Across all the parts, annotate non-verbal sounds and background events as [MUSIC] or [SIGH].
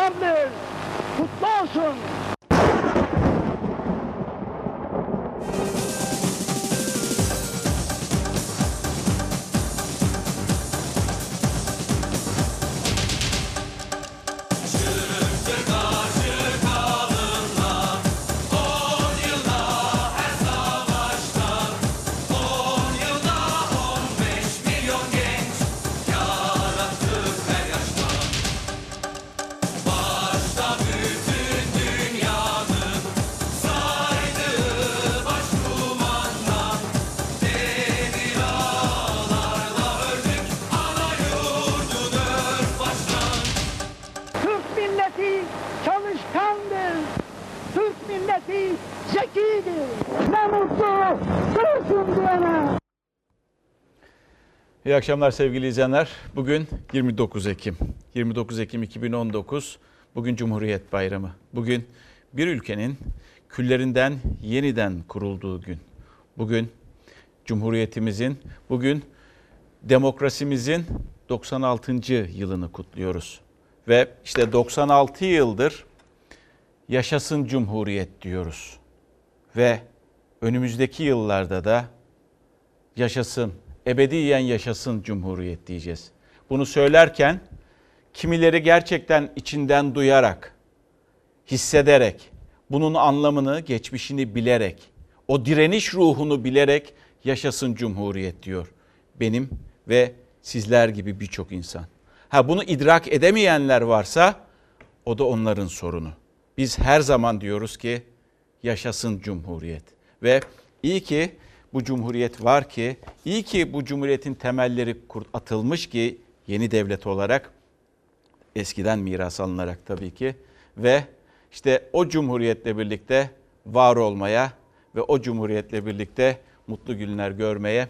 çalışkandır. Kutlu olsun. İyi akşamlar sevgili izleyenler. Bugün 29 Ekim. 29 Ekim 2019. Bugün Cumhuriyet Bayramı. Bugün bir ülkenin küllerinden yeniden kurulduğu gün. Bugün Cumhuriyetimizin, bugün demokrasimizin 96. yılını kutluyoruz. Ve işte 96 yıldır yaşasın Cumhuriyet diyoruz. Ve önümüzdeki yıllarda da yaşasın, ebediyen yaşasın Cumhuriyet diyeceğiz. Bunu söylerken kimileri gerçekten içinden duyarak, hissederek, bunun anlamını, geçmişini bilerek, o direniş ruhunu bilerek yaşasın Cumhuriyet diyor. Benim ve sizler gibi birçok insan. Ha bunu idrak edemeyenler varsa o da onların sorunu. Biz her zaman diyoruz ki yaşasın Cumhuriyet. Ve iyi ki bu Cumhuriyet var ki, iyi ki bu Cumhuriyet'in temelleri atılmış ki yeni devlet olarak eskiden miras alınarak tabii ki ve işte o cumhuriyetle birlikte var olmaya ve o cumhuriyetle birlikte mutlu günler görmeye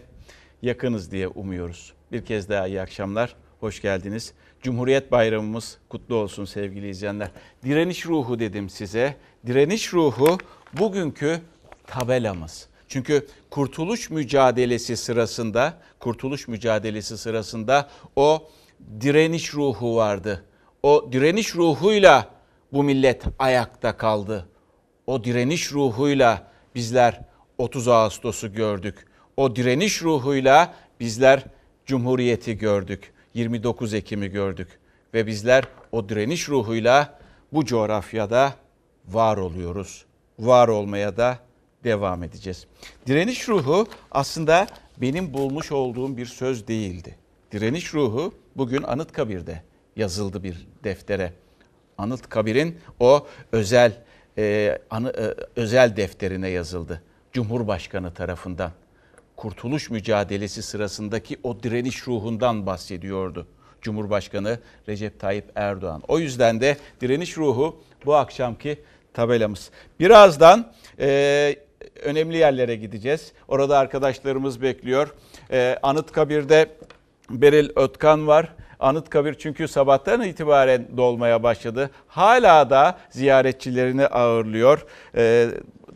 yakınız diye umuyoruz. Bir kez daha iyi akşamlar. Hoş geldiniz. Cumhuriyet Bayramımız kutlu olsun sevgili izleyenler. Direniş ruhu dedim size. Direniş ruhu bugünkü tabelamız. Çünkü kurtuluş mücadelesi sırasında, kurtuluş mücadelesi sırasında o direniş ruhu vardı. O direniş ruhuyla bu millet ayakta kaldı. O direniş ruhuyla bizler 30 Ağustos'u gördük. O direniş ruhuyla bizler Cumhuriyeti gördük. 29 Ekim'i gördük. Ve bizler o direniş ruhuyla bu coğrafyada var oluyoruz. Var olmaya da devam edeceğiz. Direniş ruhu aslında benim bulmuş olduğum bir söz değildi. Direniş ruhu bugün Anıtkabir'de yazıldı bir deftere. Anıtkabir'in o özel e, anı, e, özel defterine yazıldı. Cumhurbaşkanı tarafından. Kurtuluş mücadelesi sırasındaki o direniş ruhundan bahsediyordu. Cumhurbaşkanı Recep Tayyip Erdoğan. O yüzden de direniş ruhu bu akşamki tabelamız. Birazdan e, önemli yerlere gideceğiz. Orada arkadaşlarımız bekliyor. E, Anıtkabir'de Beril Ötkan var. Anıtkabir çünkü sabahtan itibaren dolmaya başladı. Hala da ziyaretçilerini ağırlıyor. Ee,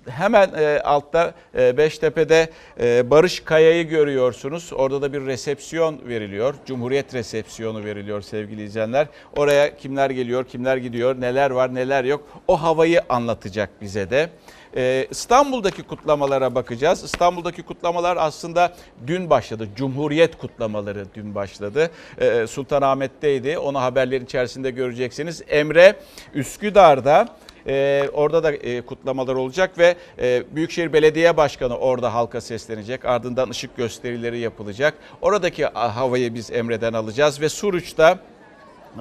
hemen e, altta e, Beştepe'de e, Barış Kaya'yı görüyorsunuz. Orada da bir resepsiyon veriliyor. Cumhuriyet resepsiyonu veriliyor sevgili izleyenler. Oraya kimler geliyor, kimler gidiyor, neler var, neler yok. O havayı anlatacak bize de. Ee, İstanbul'daki kutlamalara bakacağız. İstanbul'daki kutlamalar aslında dün başladı. Cumhuriyet kutlamaları dün başladı. Ee, Sultanahmet'teydi. Onu haberlerin içerisinde göreceksiniz. Emre Üsküdar'da ee, orada da e, kutlamalar olacak ve e, Büyükşehir Belediye Başkanı orada halka seslenecek. Ardından ışık gösterileri yapılacak. Oradaki havayı biz Emre'den alacağız ve Suruç'ta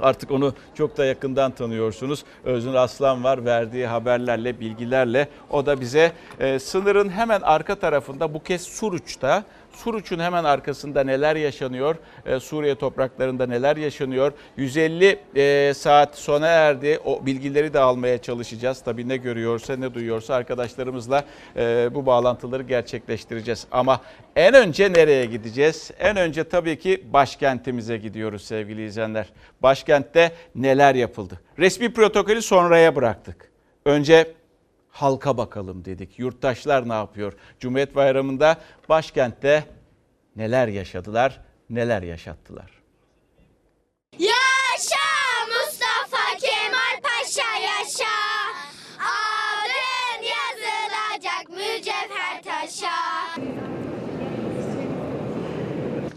Artık onu çok da yakından tanıyorsunuz. Öznur Aslan var verdiği haberlerle, bilgilerle. O da bize e, sınırın hemen arka tarafında bu kez Suruç'ta Suruç'un hemen arkasında neler yaşanıyor? Ee, Suriye topraklarında neler yaşanıyor? 150 e, saat sona erdi. O bilgileri de almaya çalışacağız. Tabii ne görüyorsa ne duyuyorsa arkadaşlarımızla e, bu bağlantıları gerçekleştireceğiz. Ama en önce nereye gideceğiz? En önce tabii ki başkentimize gidiyoruz sevgili izleyenler. Başkentte neler yapıldı? Resmi protokolü sonraya bıraktık. Önce halka bakalım dedik. Yurttaşlar ne yapıyor? Cumhuriyet Bayramı'nda başkentte neler yaşadılar, neler yaşattılar?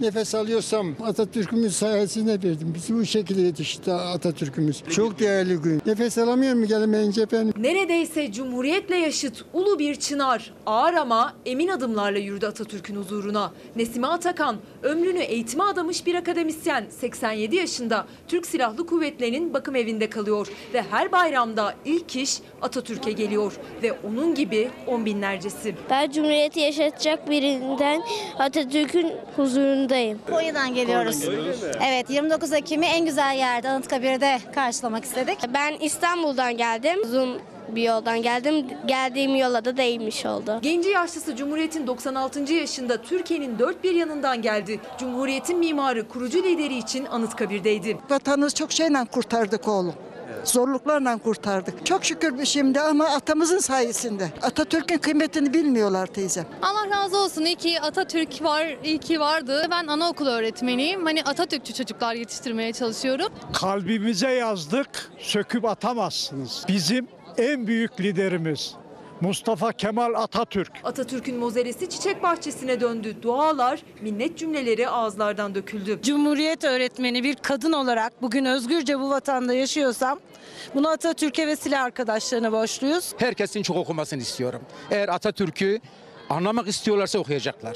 Nefes alıyorsam Atatürk'ümüz sayesinde verdim. Bizi bu şekilde yetişti Atatürk'ümüz. Çok değerli gün. Nefes alamıyorum gelemeyince efendim. Neredeyse cumhuriyetle yaşıt ulu bir çınar. Ağır ama emin adımlarla yürüdü Atatürk'ün huzuruna. Nesime Atakan ömrünü eğitime adamış bir akademisyen. 87 yaşında Türk Silahlı Kuvvetleri'nin bakım evinde kalıyor. Ve her bayramda ilk iş Atatürk'e geliyor. Ve onun gibi on binlercesi. Ben Cumhuriyeti yaşatacak birinden Atatürk'ün huzurundayım. Konya'dan geliyoruz. Evet 29 Ekim'i en güzel yerde Anıtkabir'de karşılamak istedik. Ben İstanbul'dan geldim. Uzun bir yoldan geldim. Geldiğim yola da değmiş oldu. Genci yaşlısı Cumhuriyet'in 96. yaşında Türkiye'nin dört bir yanından geldi. Cumhuriyet'in mimarı, kurucu lideri için Anıtkabir'deydi. Vatanı çok şeyle kurtardık oğlum. Zorluklarla kurtardık. Çok şükür şimdi ama atamızın sayesinde. Atatürk'ün kıymetini bilmiyorlar teyzem. Allah razı olsun. İyi ki Atatürk var, iyi ki vardı. Ben anaokulu öğretmeniyim. Hani Atatürkçü çocuklar yetiştirmeye çalışıyorum. kalbimize yazdık, söküp atamazsınız. Bizim en büyük liderimiz Mustafa Kemal Atatürk. Atatürk'ün mozeresi çiçek bahçesine döndü. Dualar, minnet cümleleri ağızlardan döküldü. Cumhuriyet öğretmeni bir kadın olarak bugün özgürce bu vatanda yaşıyorsam bunu Atatürk'e ve silah arkadaşlarına borçluyuz. Herkesin çok okumasını istiyorum. Eğer Atatürk'ü anlamak istiyorlarsa okuyacaklar.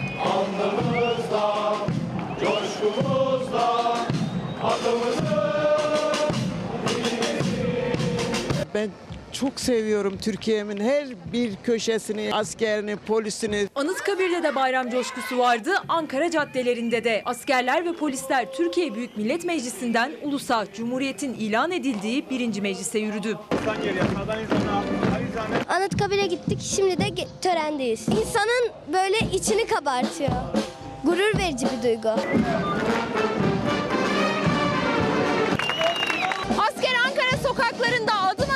Ben çok seviyorum Türkiye'min her bir köşesini, askerini, polisini. Anıtkabir'de de bayram coşkusu vardı, Ankara caddelerinde de. Askerler ve polisler Türkiye Büyük Millet Meclisi'nden ulusa Cumhuriyet'in ilan edildiği birinci meclise yürüdü. Anıtkabir'e gittik. Şimdi de törendeyiz. İnsanın böyle içini kabartıyor. Gurur verici bir duygu.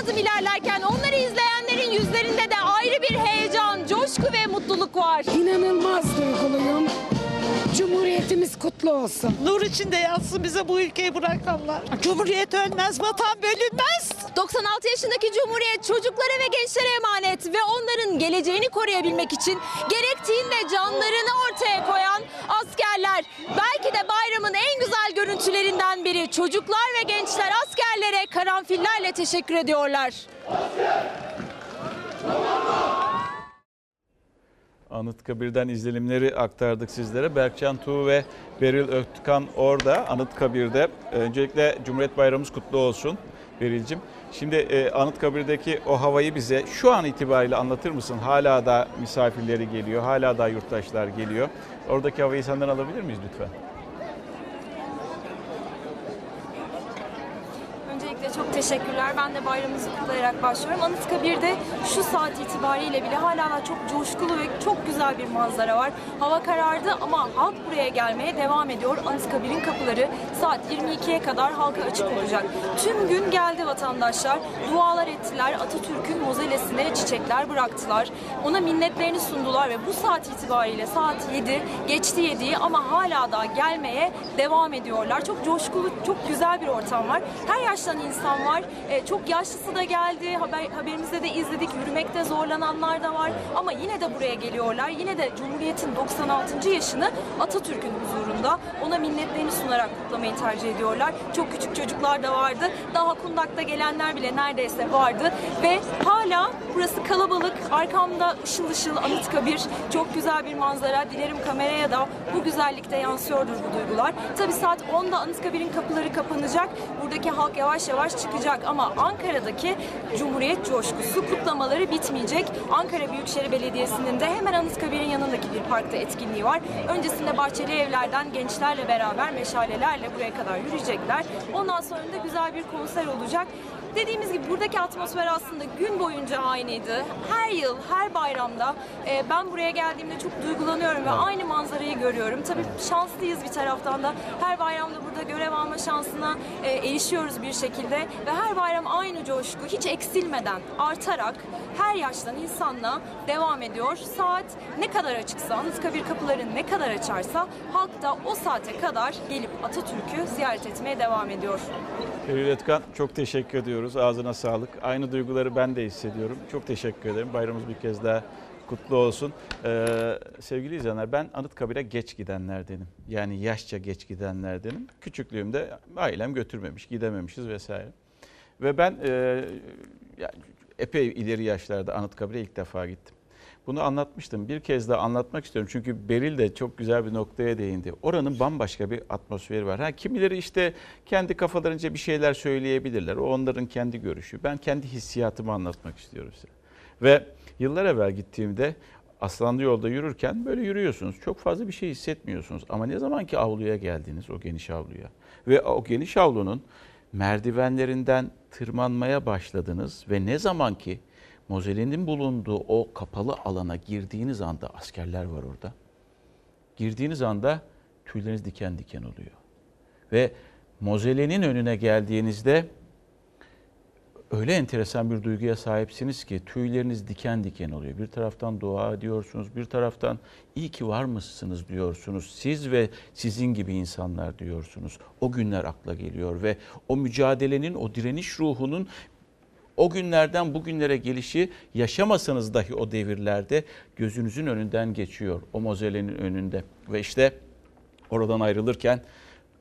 Adım ilerlerken onları izleyenlerin yüzlerinde de ayrı bir heyecan, coşku ve mutluluk var. İnanılmaz duyguluyum. Cumhuriyetimiz kutlu olsun. Nur içinde yatsın bize bu ülkeyi bırakanlar. Cumhuriyet ölmez, vatan bölünmez. 96 yaşındaki Cumhuriyet çocuklara ve gençlere emanet ve onların geleceğini koruyabilmek için gerektiğinde canlarını ortaya koyan askerler. Belki de bayramın en güzel görüntülerinden biri. Çocuklar ve gençler askerlere karanfillerle teşekkür ediyorlar. Anıtkabir'den izlenimleri aktardık sizlere. Berkcan Tuğ ve Beril Öktükan orada Anıtkabir'de. Öncelikle Cumhuriyet Bayramımız kutlu olsun Beril'cim. Şimdi e, Anıtkabir'deki o havayı bize şu an itibariyle anlatır mısın? Hala da misafirleri geliyor, hala da yurttaşlar geliyor. Oradaki havayı senden alabilir miyiz lütfen? Öncelikle çok teşekkürler. Ben de bayramımızı kutlayarak başlıyorum. Anıtkabir'de şu saat itibariyle bile hala da çok coşkulu ve çok güzel bir manzara var. Hava karardı ama halk buraya gelmeye devam ediyor. Anıtkabir'in kapıları saat 22'ye kadar halka açık olacak. Tüm gün geldi vatandaşlar. Dualar ettiler. Atatürk'ün mozelesine çiçekler bıraktılar. Ona minnetlerini sundular ve bu saat itibariyle saat 7 geçti 7'yi ama hala da gelmeye devam ediyorlar. Çok coşkulu, çok güzel bir ortam var. Her yaştan insan var. Ee, çok yaşlısı da geldi. Haber, haberimizde de izledik. Yürümekte zorlananlar da var. Ama yine de buraya geliyorlar. Yine de Cumhuriyet'in 96. yaşını Atatürk'ün huzurunda ona minnetlerini sunarak kutlamayı tercih ediyorlar. Çok küçük çocuklar da vardı. Daha kundakta gelenler bile neredeyse vardı. Ve hala burası kalabalık. Arkamda ışıl ışıl Anıtkabir. Çok güzel bir manzara. Dilerim kameraya da bu güzellikte yansıyordur bu duygular. Tabii saat 10'da Anıtkabir'in kapıları kapanacak. Buradaki halk yavaş yavaş çıkacak ama Ankara'daki Cumhuriyet coşkusu kutlamaları bitmeyecek. Ankara Büyükşehir Belediyesi'nin de hemen Anıtkabir'in yanındaki bir parkta etkinliği var. Öncesinde Bahçeli Evler'den gençlerle beraber meşalelerle buraya kadar yürüyecekler. Ondan sonra da güzel bir konser olacak. Dediğimiz gibi buradaki atmosfer aslında gün boyunca aynıydı. Her yıl, her bayramda e, ben buraya geldiğimde çok duygulanıyorum ve aynı manzarayı görüyorum. Tabii şanslıyız bir taraftan da. Her bayramda burada görev alma şansına e, erişiyoruz bir şekilde ve her bayram aynı coşku hiç eksilmeden, artarak her yaştan insanla devam ediyor. Saat ne kadar açıksa, Anıtkabir kapıları ne kadar açarsa halk da o saate kadar gelip Atatürk'ü ziyaret etmeye devam ediyor. Beril Öktükan çok teşekkür ediyoruz. Ağzına sağlık. Aynı duyguları ben de hissediyorum. Çok teşekkür ederim. Bayramımız bir kez daha kutlu olsun. Ee, sevgili izleyenler ben Anıtkabir'e geç gidenlerdenim. Yani yaşça geç gidenlerdenim. Küçüklüğümde ailem götürmemiş, gidememişiz vesaire. Ve ben e, yani epey ileri yaşlarda Anıtkabir'e ilk defa gittim. Bunu anlatmıştım. Bir kez daha anlatmak istiyorum. Çünkü Beril de çok güzel bir noktaya değindi. Oranın bambaşka bir atmosferi var. Ha, kimileri işte kendi kafalarınca bir şeyler söyleyebilirler. O onların kendi görüşü. Ben kendi hissiyatımı anlatmak istiyorum size. Ve yıllar evvel gittiğimde Aslanlı yolda yürürken böyle yürüyorsunuz. Çok fazla bir şey hissetmiyorsunuz. Ama ne zaman ki avluya geldiniz, o geniş avluya ve o geniş avlunun merdivenlerinden tırmanmaya başladınız ve ne zaman ki Mozelle'nin bulunduğu o kapalı alana girdiğiniz anda askerler var orada. Girdiğiniz anda tüyleriniz diken diken oluyor. Ve Mozelle'nin önüne geldiğinizde öyle enteresan bir duyguya sahipsiniz ki tüyleriniz diken diken oluyor. Bir taraftan dua ediyorsunuz, bir taraftan iyi ki var mısınız diyorsunuz. Siz ve sizin gibi insanlar diyorsunuz. O günler akla geliyor ve o mücadelenin, o direniş ruhunun o günlerden bugünlere gelişi yaşamasanız dahi o devirlerde gözünüzün önünden geçiyor. O mozellenin önünde. Ve işte oradan ayrılırken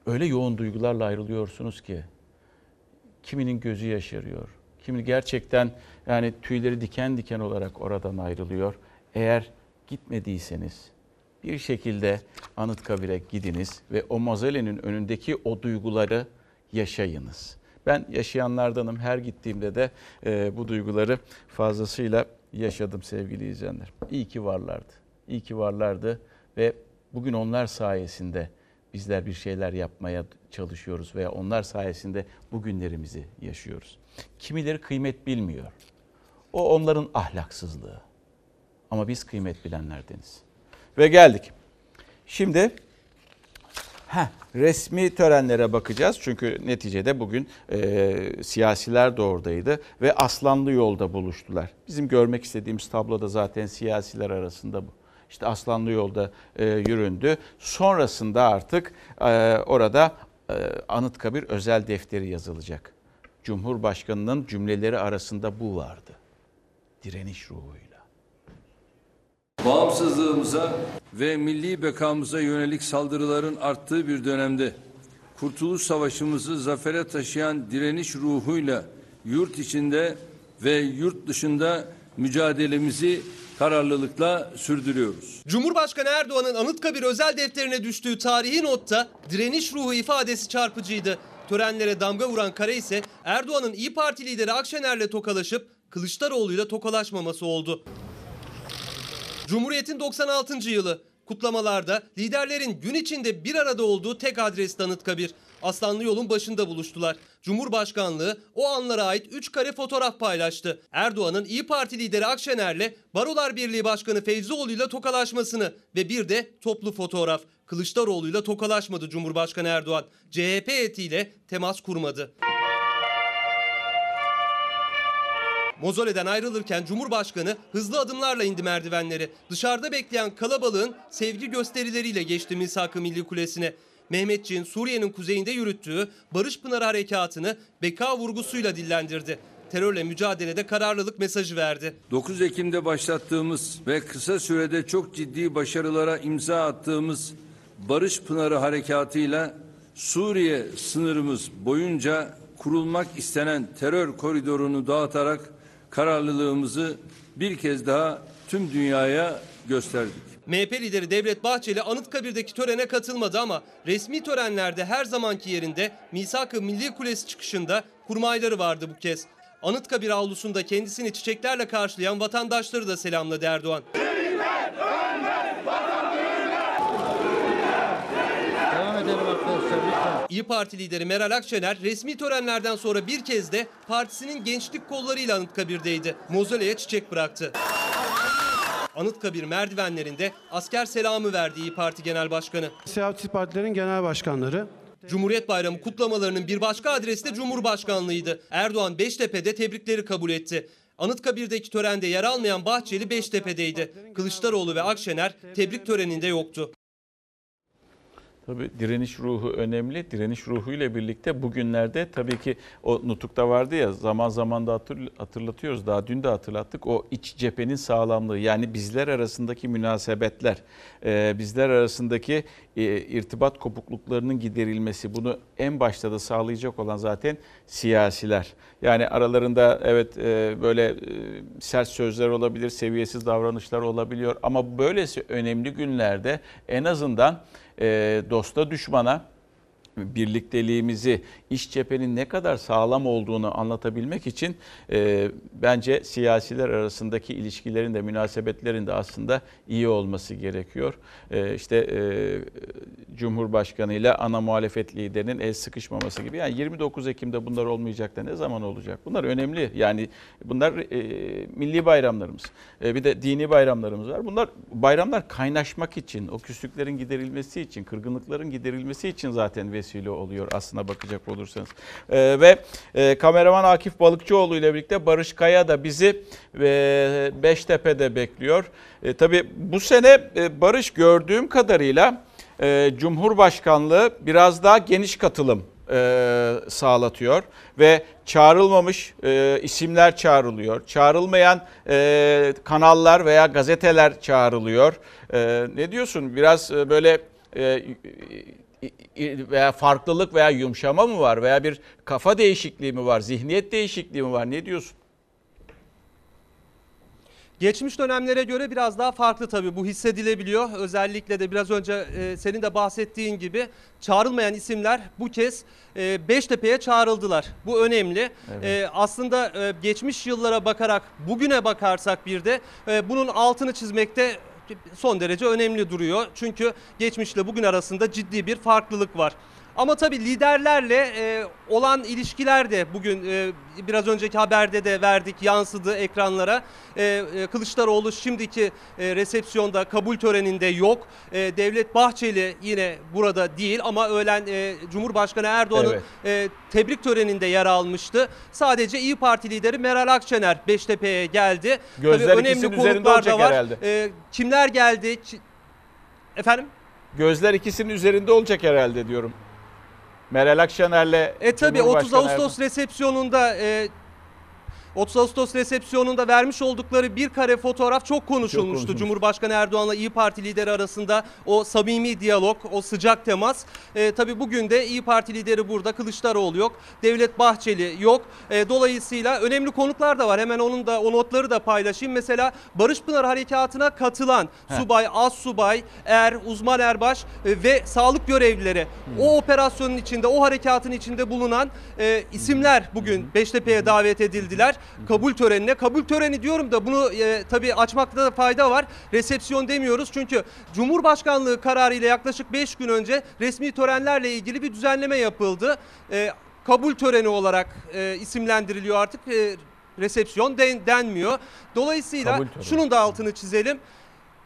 öyle yoğun duygularla ayrılıyorsunuz ki kiminin gözü yaşarıyor. Kimi gerçekten yani tüyleri diken diken olarak oradan ayrılıyor. Eğer gitmediyseniz bir şekilde Anıtkabir'e gidiniz ve o mozellenin önündeki o duyguları yaşayınız. Ben yaşayanlardanım. Her gittiğimde de e, bu duyguları fazlasıyla yaşadım sevgili izleyenler. İyi ki varlardı. İyi ki varlardı ve bugün onlar sayesinde bizler bir şeyler yapmaya çalışıyoruz veya onlar sayesinde bugünlerimizi yaşıyoruz. Kimileri kıymet bilmiyor. O onların ahlaksızlığı. Ama biz kıymet bilenlerdeniz. Ve geldik. Şimdi Heh, resmi törenlere bakacağız çünkü neticede bugün e, siyasiler de oradaydı ve Aslanlı Yol'da buluştular. Bizim görmek istediğimiz tablo da zaten siyasiler arasında bu. İşte Aslanlı Yol'da e, yüründü. Sonrasında artık e, orada e, Anıtkabir özel defteri yazılacak. Cumhurbaşkanının cümleleri arasında bu vardı. Direniş ruhuyla. Bağımsızlığımıza ve milli bekamıza yönelik saldırıların arttığı bir dönemde Kurtuluş Savaşımızı zafere taşıyan direniş ruhuyla yurt içinde ve yurt dışında mücadelemizi kararlılıkla sürdürüyoruz. Cumhurbaşkanı Erdoğan'ın Anıtkabir özel defterine düştüğü tarihi notta direniş ruhu ifadesi çarpıcıydı. Törenlere damga vuran kare ise Erdoğan'ın İyi Parti lideri Akşener'le tokalaşıp Kılıçdaroğlu'yla tokalaşmaması oldu. Cumhuriyet'in 96. yılı. Kutlamalarda liderlerin gün içinde bir arada olduğu tek adres Anıtkabir. Aslanlı yolun başında buluştular. Cumhurbaşkanlığı o anlara ait 3 kare fotoğraf paylaştı. Erdoğan'ın İyi Parti lideri Akşener'le Barolar Birliği Başkanı Fevzioğlu'yla tokalaşmasını ve bir de toplu fotoğraf. Kılıçdaroğlu'yla tokalaşmadı Cumhurbaşkanı Erdoğan. CHP heyetiyle temas kurmadı. Mozole'den ayrılırken Cumhurbaşkanı hızlı adımlarla indi merdivenleri. Dışarıda bekleyen kalabalığın sevgi gösterileriyle geçti Misak-ı Milli Kulesi'ne. Mehmetçiğin Suriye'nin kuzeyinde yürüttüğü Barış Pınarı Harekatı'nı beka vurgusuyla dillendirdi. Terörle mücadelede kararlılık mesajı verdi. 9 Ekim'de başlattığımız ve kısa sürede çok ciddi başarılara imza attığımız Barış Pınarı Harekatı'yla Suriye sınırımız boyunca kurulmak istenen terör koridorunu dağıtarak kararlılığımızı bir kez daha tüm dünyaya gösterdik. MHP lideri Devlet Bahçeli Anıtkabir'deki törene katılmadı ama resmi törenlerde her zamanki yerinde Misak-ı Milli Kulesi çıkışında kurmayları vardı bu kez. Anıtkabir avlusunda kendisini çiçeklerle karşılayan vatandaşları da selamladı Erdoğan. İyi Parti lideri Meral Akşener resmi törenlerden sonra bir kez de partisinin gençlik kollarıyla Anıtkabir'deydi. Mozole'ye çiçek bıraktı. Anıtkabir merdivenlerinde asker selamı verdi İyi Parti Genel Başkanı. Siyasi partilerin genel başkanları Cumhuriyet Bayramı kutlamalarının bir başka adresi de Cumhurbaşkanlığıydı. Erdoğan Beştepe'de tebrikleri kabul etti. Anıtkabir'deki törende yer almayan Bahçeli Beştepe'deydi. Kılıçdaroğlu ve Akşener tebrik töreninde yoktu. Tabii direniş ruhu önemli. Direniş ruhuyla birlikte bugünlerde tabii ki o nutukta vardı ya zaman zaman da hatır- hatırlatıyoruz. Daha dün de hatırlattık. O iç cephenin sağlamlığı yani bizler arasındaki münasebetler, e, bizler arasındaki e, irtibat kopukluklarının giderilmesi. Bunu en başta da sağlayacak olan zaten siyasiler. Yani aralarında evet e, böyle sert sözler olabilir, seviyesiz davranışlar olabiliyor. Ama böylesi önemli günlerde en azından e, dosta düşmana birlikteliğimizi, iş cephenin ne kadar sağlam olduğunu anlatabilmek için e, bence siyasiler arasındaki ilişkilerin de münasebetlerin de aslında iyi olması gerekiyor. E, işte e, Cumhurbaşkanı ile ana muhalefet liderinin el sıkışmaması gibi. Yani 29 Ekim'de bunlar olmayacak da ne zaman olacak? Bunlar önemli. Yani bunlar e, milli bayramlarımız. E, bir de dini bayramlarımız var. Bunlar bayramlar kaynaşmak için, o küslüklerin giderilmesi için, kırgınlıkların giderilmesi için zaten vesile oluyor aslına bakacak olursanız. E, ve e, kameraman Akif Balıkçıoğlu ile birlikte Barış Kaya da bizi e, Beştepe'de bekliyor. E, tabii bu sene e, Barış gördüğüm kadarıyla e, Cumhurbaşkanlığı biraz daha geniş katılım e, sağlatıyor ve çağrılmamış e, isimler çağrılıyor. Çağrılmayan e, kanallar veya gazeteler çağrılıyor. E, ne diyorsun? Biraz e, böyle e, veya farklılık veya yumuşama mı var veya bir kafa değişikliği mi var, zihniyet değişikliği mi var? Ne diyorsun? Geçmiş dönemlere göre biraz daha farklı tabii bu hissedilebiliyor. Özellikle de biraz önce e, senin de bahsettiğin gibi çağrılmayan isimler bu kez e, Beştepe'ye çağrıldılar. Bu önemli. Evet. E, aslında e, geçmiş yıllara bakarak bugüne bakarsak bir de e, bunun altını çizmekte son derece önemli duruyor. Çünkü geçmişle bugün arasında ciddi bir farklılık var. Ama tabii liderlerle e, olan ilişkiler de bugün e, biraz önceki haberde de verdik yansıdı ekranlara. E, e, Kılıçdaroğlu şimdiki e, resepsiyonda kabul töreninde yok. E, Devlet Bahçeli yine burada değil ama öğlen e, Cumhurbaşkanı Erdoğan'ın Evet. e, tebrik töreninde yer almıştı. Sadece İyi Parti lideri Meral Akşener Beştepe'ye geldi. Gözler Tabii önemli konuklar da var. herhalde. E, kimler geldi? Efendim? Gözler ikisinin üzerinde olacak herhalde diyorum. Meral Akşener'le E tabi 30 Cumhurbaşkanı Ağustos resepsiyonunda e, 30 Ağustos resepsiyonunda vermiş oldukları bir kare fotoğraf çok konuşulmuştu. konuşulmuş. Cumhurbaşkanı Erdoğan'la İyi Parti lideri arasında o samimi diyalog, o sıcak temas. E, tabii bugün de İyi Parti lideri burada, Kılıçdaroğlu yok, Devlet Bahçeli yok. E, dolayısıyla önemli konuklar da var. Hemen onun da o notları da paylaşayım. Mesela Barış Pınar Harekatı'na katılan Heh. subay, az subay, er, uzman erbaş e, ve sağlık görevlileri o operasyonun içinde, o harekatın içinde bulunan e, isimler bugün Beştepe'ye davet edildiler. Kabul törenine. Kabul töreni diyorum da bunu e, tabii açmakta da fayda var. Resepsiyon demiyoruz çünkü Cumhurbaşkanlığı kararıyla yaklaşık 5 gün önce resmi törenlerle ilgili bir düzenleme yapıldı. E, kabul töreni olarak e, isimlendiriliyor artık. E, resepsiyon den- denmiyor. Dolayısıyla şunun da altını çizelim.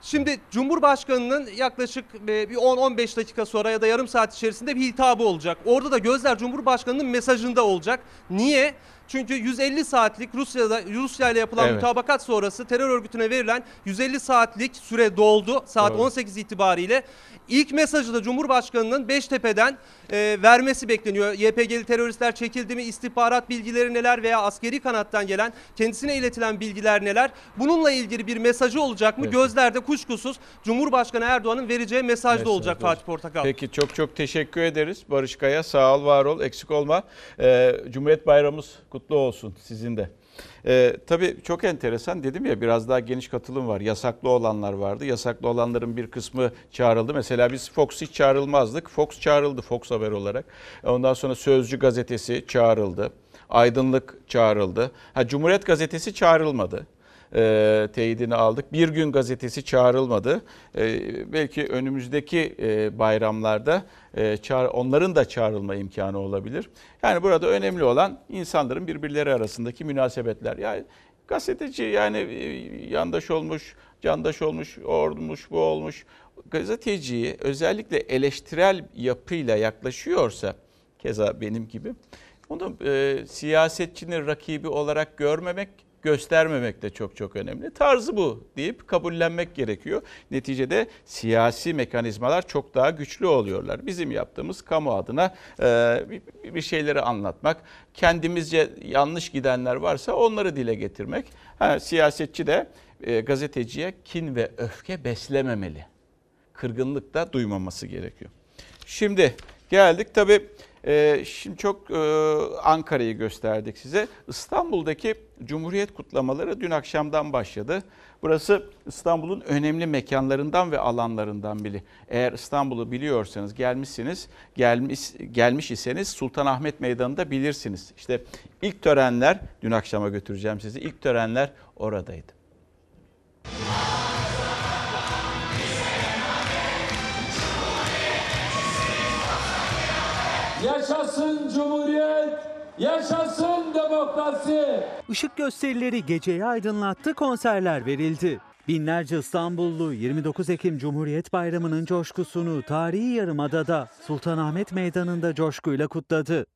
Şimdi Cumhurbaşkanı'nın yaklaşık e, bir 10-15 dakika sonra ya da yarım saat içerisinde bir hitabı olacak. Orada da gözler Cumhurbaşkanı'nın mesajında olacak. Niye? Çünkü 150 saatlik Rusya'da Rusya ile yapılan Evet. mutabakat sonrası terör örgütüne verilen 150 saatlik süre doldu saat Doğru. 18 itibariyle. İlk mesajı da Cumhurbaşkanı'nın Beştepe'den e, vermesi bekleniyor. YPG'li teröristler çekildi mi? İstihbarat bilgileri neler veya askeri kanattan gelen kendisine iletilen bilgiler neler? Bununla ilgili bir mesajı olacak mı? Evet. Gözlerde kuşkusuz Cumhurbaşkanı Erdoğan'ın vereceği mesajda Mesaj olacak olacak. Fatih Portakal. Peki çok çok teşekkür ederiz Barış Kaya. Sağ ol, var ol, eksik olma. Ee, Cumhuriyet Bayramımız kutlu olsun sizin de. Ee, tabii çok enteresan dedim ya biraz daha geniş katılım var. Yasaklı olanlar vardı. Yasaklı olanların bir kısmı çağrıldı. Mesela biz Fox hiç çağrılmazdık. Fox çağrıldı Fox Haber olarak. Ondan sonra Sözcü gazetesi çağrıldı. Aydınlık çağrıldı. Ha Cumhuriyet gazetesi çağrılmadı e, teyidini aldık. Bir gün gazetesi çağrılmadı. E, belki önümüzdeki e, bayramlarda e, çağır, onların da çağrılma imkanı olabilir. Yani burada önemli olan insanların birbirleri arasındaki münasebetler. Yani gazeteci yani e, yandaş olmuş, candaş olmuş, o olmuş, bu olmuş. Gazeteciyi özellikle eleştirel yapıyla yaklaşıyorsa, keza benim gibi, onu e, siyasetçinin rakibi olarak görmemek göstermemek de çok çok önemli. Tarzı bu deyip kabullenmek gerekiyor. Neticede siyasi mekanizmalar çok daha güçlü oluyorlar. Bizim yaptığımız kamu adına e, bir- şeyleri anlatmak, kendimizce yanlış gidenler varsa onları dile getirmek. Ha, siyasetçi de e, gazeteciye kin ve öfke beslememeli. Kırgınlık da duymaması gerekiyor. Şimdi geldik tabii e, şimdi çok e, Ankara'yı gösterdik size. İstanbul'daki Cumhuriyet kutlamaları dün akşamdan başladı. Burası İstanbul'un önemli mekanlarından ve alanlarından biri. Eğer İstanbul'u biliyorsanız gelmişsiniz, gelmiş, gelmiş iseniz Sultanahmet Meydanı'nda bilirsiniz. İşte ilk törenler, dün akşama götüreceğim sizi, ilk törenler oradaydı. Yaşasın Cumhuriyet, yaşasın demokrasi. Işık gösterileri geceyi aydınlattı, konserler verildi. Binlerce İstanbullu 29 Ekim Cumhuriyet Bayramı'nın coşkusunu tarihi Yarımada'da Sultanahmet Meydanı'nda coşkuyla kutladı.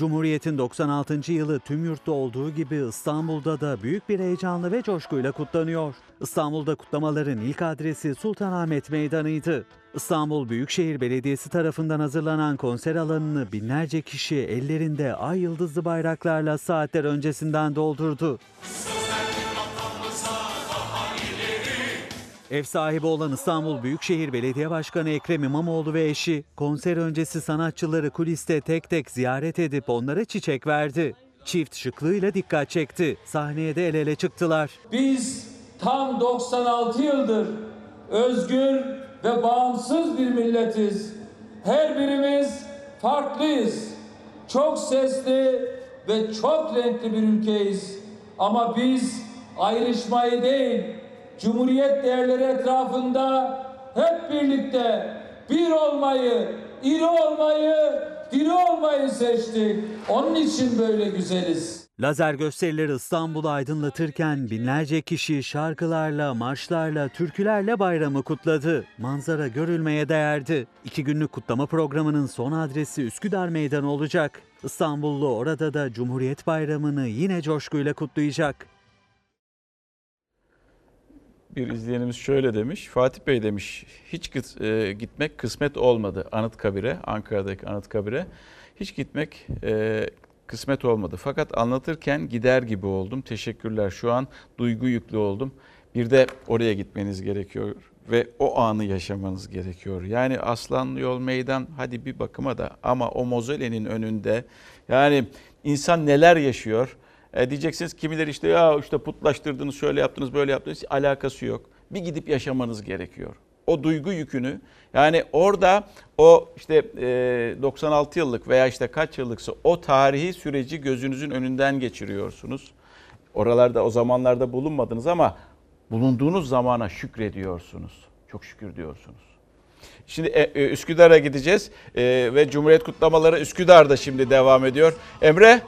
Cumhuriyet'in 96. yılı tüm yurtta olduğu gibi İstanbul'da da büyük bir heyecanla ve coşkuyla kutlanıyor. İstanbul'da kutlamaların ilk adresi Sultanahmet Meydanı'ydı. İstanbul Büyükşehir Belediyesi tarafından hazırlanan konser alanını binlerce kişi ellerinde ay yıldızlı bayraklarla saatler öncesinden doldurdu. Ev sahibi olan İstanbul Büyükşehir Belediye Başkanı Ekrem İmamoğlu ve eşi konser öncesi sanatçıları kuliste tek tek ziyaret edip onlara çiçek verdi. Çift şıklığıyla dikkat çekti. Sahneye de el ele çıktılar. Biz tam 96 yıldır özgür ve bağımsız bir milletiz. Her birimiz farklıyız. Çok sesli ve çok renkli bir ülkeyiz. Ama biz ayrışmayı değil, Cumhuriyet değerleri etrafında hep birlikte bir olmayı, iri olmayı, diri olmayı seçtik. Onun için böyle güzeliz. Lazer gösterileri İstanbul'u aydınlatırken binlerce kişi şarkılarla, marşlarla, türkülerle bayramı kutladı. Manzara görülmeye değerdi. İki günlük kutlama programının son adresi Üsküdar Meydanı olacak. İstanbullu orada da Cumhuriyet Bayramı'nı yine coşkuyla kutlayacak. Bir izleyenimiz şöyle demiş. Fatih Bey demiş hiç e, gitmek kısmet olmadı Anıtkabir'e, Ankara'daki Anıtkabir'e. Hiç gitmek e, kısmet olmadı. Fakat anlatırken gider gibi oldum. Teşekkürler. Şu an duygu yüklü oldum. Bir de oraya gitmeniz gerekiyor ve o anı yaşamanız gerekiyor. Yani Aslanlı Yol Meydan hadi bir bakıma da ama o mozolenin önünde yani insan neler yaşıyor? E diyeceksiniz kimileri işte ya işte putlaştırdınız, şöyle yaptınız, böyle yaptınız. Alakası yok. Bir gidip yaşamanız gerekiyor. O duygu yükünü yani orada o işte e, 96 yıllık veya işte kaç yıllıksa o tarihi süreci gözünüzün önünden geçiriyorsunuz. Oralarda o zamanlarda bulunmadınız ama bulunduğunuz zamana şükrediyorsunuz. Çok şükür diyorsunuz. Şimdi e, e, Üsküdar'a gideceğiz E, ve Cumhuriyet kutlamaları Üsküdar'da şimdi devam ediyor. Emre?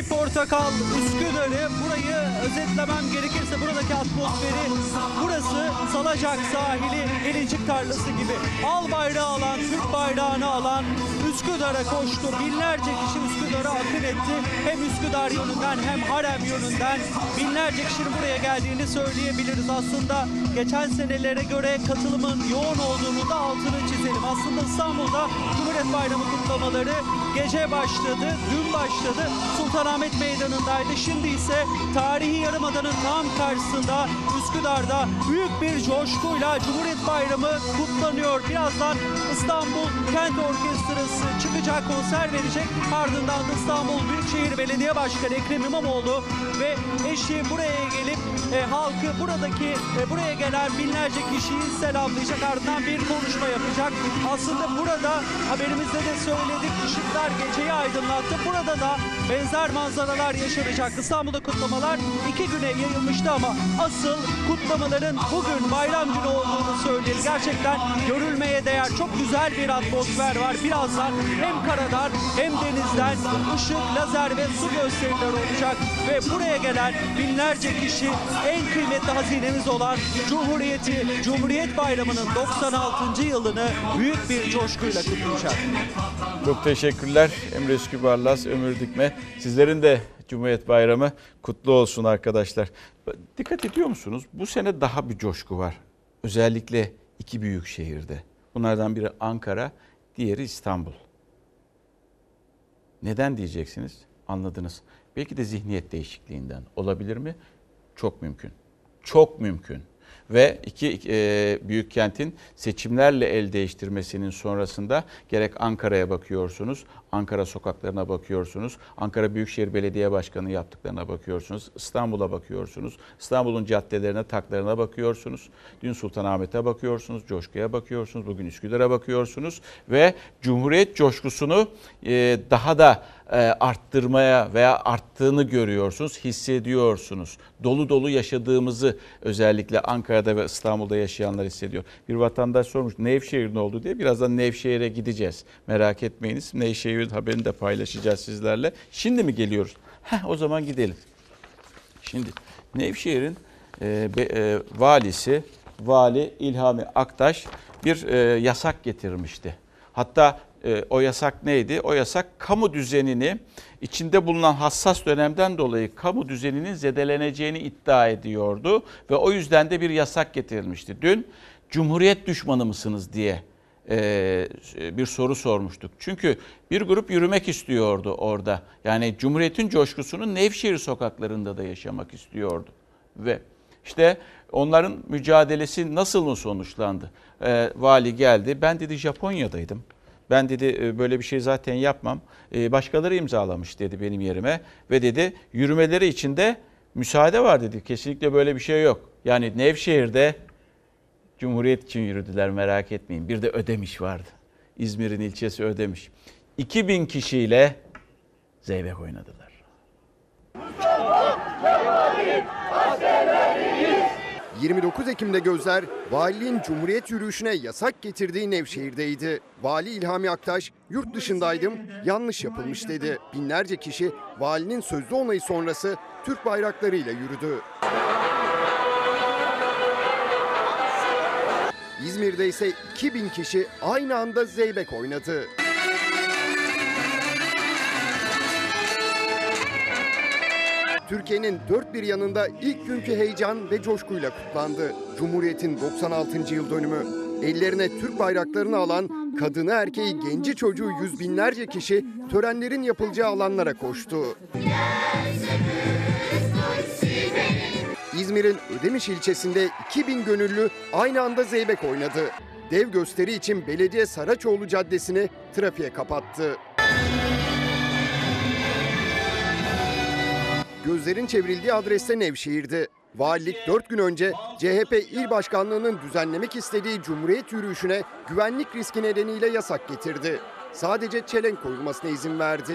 Fatih Portakal, Üsküdar'ı burayı özetlemem gerekirse buradaki atmosferi burası Salacak sahili gelincik tarlası gibi. Al bayrağı alan, Türk bayrağını alan Üsküdar'a koştu. Binlerce kişi Üsküdar'a akın etti. Hem Üsküdar yönünden hem Harem yönünden binlerce kişinin buraya geldiğini söyleyebiliriz. Aslında geçen senelere göre katılımın yoğun olduğunu da altını çizelim. Aslında İstanbul'da Cumhuriyet Bayramı kutlamaları gece başladı, dün başladı. Sultanahmet Meydanı'ndaydı. Şimdi ise tarihi Yarımada'nın tam karşısında Üsküdar'da büyük bir coşkuyla Cumhuriyet Bayramı kutlanıyor. Birazdan İstanbul Kent Orkestrası çıkacak, konser verecek. Ardından da İstanbul Büyükşehir Belediye Başkanı Ekrem İmamoğlu ve eşi buraya gelip e, halkı buradaki e, buraya gelen binlerce kişiyi selamlayacak. Ardından bir konuşma yapacak. Aslında burada haberimizde de söyledik ışıklar geceyi aydınlattı. Burada da benzer manzaralar yaşanacak. İstanbul'da kutlamalar iki güne yayılmıştı ama asıl kutlamaların bugün bayram günü olduğunu söyleyelim. Gerçekten görülmeye değer çok güzel bir atmosfer var. Birazdan hem karadan hem denizden ışık, lazer ve su gösterileri olacak. Ve buraya gelen binlerce kişi en kıymetli hazinemiz olan Cumhuriyeti, Cumhuriyet Bayramı'nın 96. yılını büyük bir coşkuyla kutlayacak. Çok teşekkürler Emre Üskübarlas, Ömür Dikme. Sizlerin de Cumhuriyet Bayramı kutlu olsun arkadaşlar. Dikkat ediyor musunuz? Bu sene daha bir coşku var. Özellikle iki büyük şehirde. Bunlardan biri Ankara, diğeri İstanbul. Neden diyeceksiniz? Anladınız. Belki de zihniyet değişikliğinden olabilir mi? Çok mümkün. Çok mümkün. Ve iki e, büyük kentin seçimlerle el değiştirmesinin sonrasında gerek Ankara'ya bakıyorsunuz, Ankara sokaklarına bakıyorsunuz, Ankara Büyükşehir Belediye Başkanı yaptıklarına bakıyorsunuz, İstanbul'a bakıyorsunuz, İstanbul'un caddelerine, taklarına bakıyorsunuz, dün Sultanahmet'e bakıyorsunuz, Coşku'ya bakıyorsunuz, bugün Üsküdar'a bakıyorsunuz ve Cumhuriyet coşkusunu e, daha da e, arttırmaya veya arttığını görüyorsunuz, hissediyorsunuz. Dolu dolu yaşadığımızı özellikle Ankara'da ve İstanbul'da yaşayanlar hissediyor. Bir vatandaş sormuş Nevşehir ne oldu diye. Birazdan Nevşehir'e gideceğiz. Merak etmeyiniz. Nevşehir'in haberini de paylaşacağız sizlerle. Şimdi mi geliyoruz? Heh, o zaman gidelim. Şimdi Nevşehir'in e, be, e, valisi, vali İlhami Aktaş bir e, yasak getirmişti. Hatta e, o yasak neydi? O yasak kamu düzenini içinde bulunan hassas dönemden dolayı kamu düzeninin zedeleneceğini iddia ediyordu ve o yüzden de bir yasak getirilmişti. Dün Cumhuriyet düşmanı mısınız diye bir soru sormuştuk. Çünkü bir grup yürümek istiyordu orada. Yani Cumhuriyet'in coşkusunu Nevşehir sokaklarında da yaşamak istiyordu. Ve işte onların mücadelesi nasıl mı sonuçlandı? Vali geldi. Ben dedi Japonya'daydım. Ben dedi "e, böyle bir şey zaten yapmam. Başkaları imzalamış dedi benim yerime. Ve dedi yürümeleri için de müsaade var dedi. Kesinlikle böyle bir şey yok. Yani Nevşehir'de Cumhuriyet için yürüdüler merak etmeyin. Bir de Ödemiş vardı. İzmir'in ilçesi Ödemiş. 2000 kişiyle zeybek oynadılar. 29 Ekim'de gözler valiliğin Cumhuriyet yürüyüşüne yasak getirdiği Nevşehir'deydi. Vali İlhami Aktaş, yurt dışındaydım, yanlış yapılmış dedi. Binlerce kişi valinin sözlü onayı sonrası Türk bayraklarıyla yürüdü. İzmir'de ise 2000 kişi aynı anda zeybek oynadı. Türkiye'nin dört bir yanında ilk günkü heyecan ve coşkuyla kutlandı. Cumhuriyet'in 96. yıl dönümü. Ellerine Türk bayraklarını alan kadını erkeği genci çocuğu yüz binlerce kişi törenlerin yapılacağı alanlara koştu. İzmir'in Ödemiş ilçesinde 2000 gönüllü aynı anda zeybek oynadı. Dev gösteri için belediye Saraçoğlu Caddesi'ni trafiğe kapattı. Gözlerin çevrildiği adreste Nevşehir'di. Valilik 4 gün önce CHP il başkanlığının düzenlemek istediği Cumhuriyet yürüyüşüne güvenlik riski nedeniyle yasak getirdi. Sadece çelenk koyulmasına izin verdi.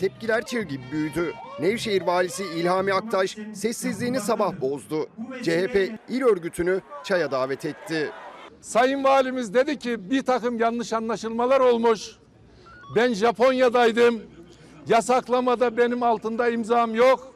Tepkiler çığ gibi büyüdü. Nevşehir valisi İlhami Aktaş sessizliğini sabah bozdu. CHP il örgütünü çaya davet etti. Sayın Valimiz dedi ki bir takım yanlış anlaşılmalar olmuş. Ben Japonya'daydım. Yasaklamada benim altında imzam yok.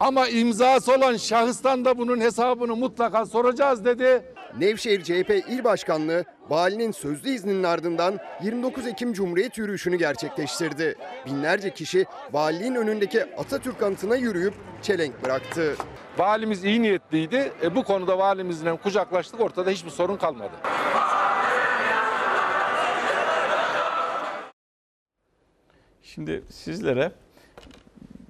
Ama imzası olan şahıstan da bunun hesabını mutlaka soracağız dedi. Nevşehir CHP İl Başkanlığı valinin sözlü izninin ardından 29 Ekim Cumhuriyet yürüyüşünü gerçekleştirdi. Binlerce kişi valiliğin önündeki Atatürk anıtına yürüyüp çelenk bıraktı. Valimiz iyi niyetliydi. E, bu konuda valimizle kucaklaştık. Ortada hiçbir sorun kalmadı. Şimdi sizlere